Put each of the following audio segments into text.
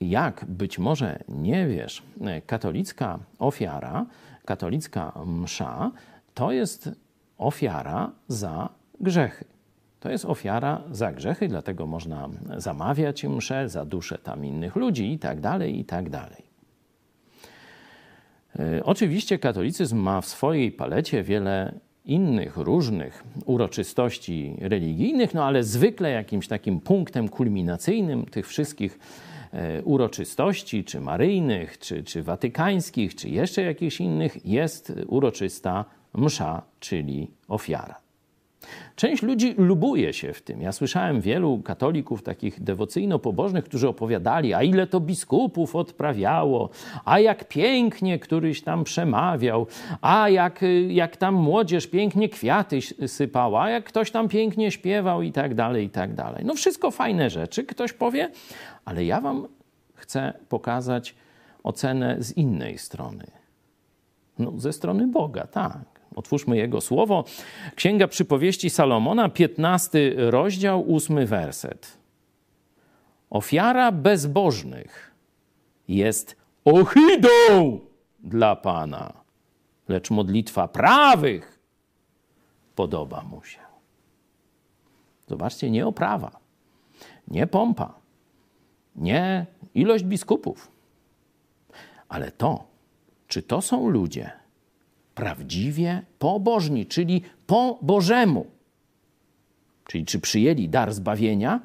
jak być może nie wiesz, katolicka ofiara, katolicka msza to jest ofiara za grzechy. To jest ofiara za grzechy, dlatego można zamawiać mszę za duszę tam innych ludzi i tak dalej, i tak dalej. E, oczywiście katolicyzm ma w swojej palecie wiele innych różnych uroczystości religijnych, no ale zwykle jakimś takim punktem kulminacyjnym tych wszystkich uroczystości, czy maryjnych, czy, czy watykańskich, czy jeszcze jakichś innych, jest uroczysta msza, czyli ofiara. Część ludzi lubuje się w tym. Ja słyszałem wielu katolików takich dewocyjno-pobożnych, którzy opowiadali, a ile to biskupów odprawiało, a jak pięknie któryś tam przemawiał, a jak, jak tam młodzież pięknie kwiaty sypała, a jak ktoś tam pięknie śpiewał i tak dalej, i tak dalej. No wszystko fajne rzeczy, ktoś powie, ale ja wam chcę pokazać ocenę z innej strony. No, ze strony Boga, tak. Otwórzmy Jego słowo. Księga Przypowieści Salomona, 15 rozdział, 8 werset. Ofiara bezbożnych jest ohydą dla Pana, lecz modlitwa prawych podoba mu się. Zobaczcie, nie oprawa, nie pompa, nie ilość biskupów, ale to, czy to są ludzie, prawdziwie pobożni, czyli po Bożemu. Czyli czy przyjęli dar zbawienia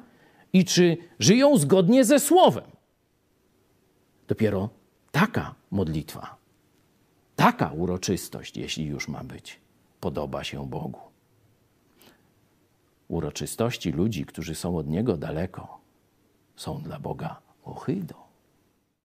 i czy żyją zgodnie ze Słowem. Dopiero taka modlitwa, taka uroczystość, jeśli już ma być, podoba się Bogu. Uroczystości ludzi, którzy są od Niego daleko, są dla Boga ohydą.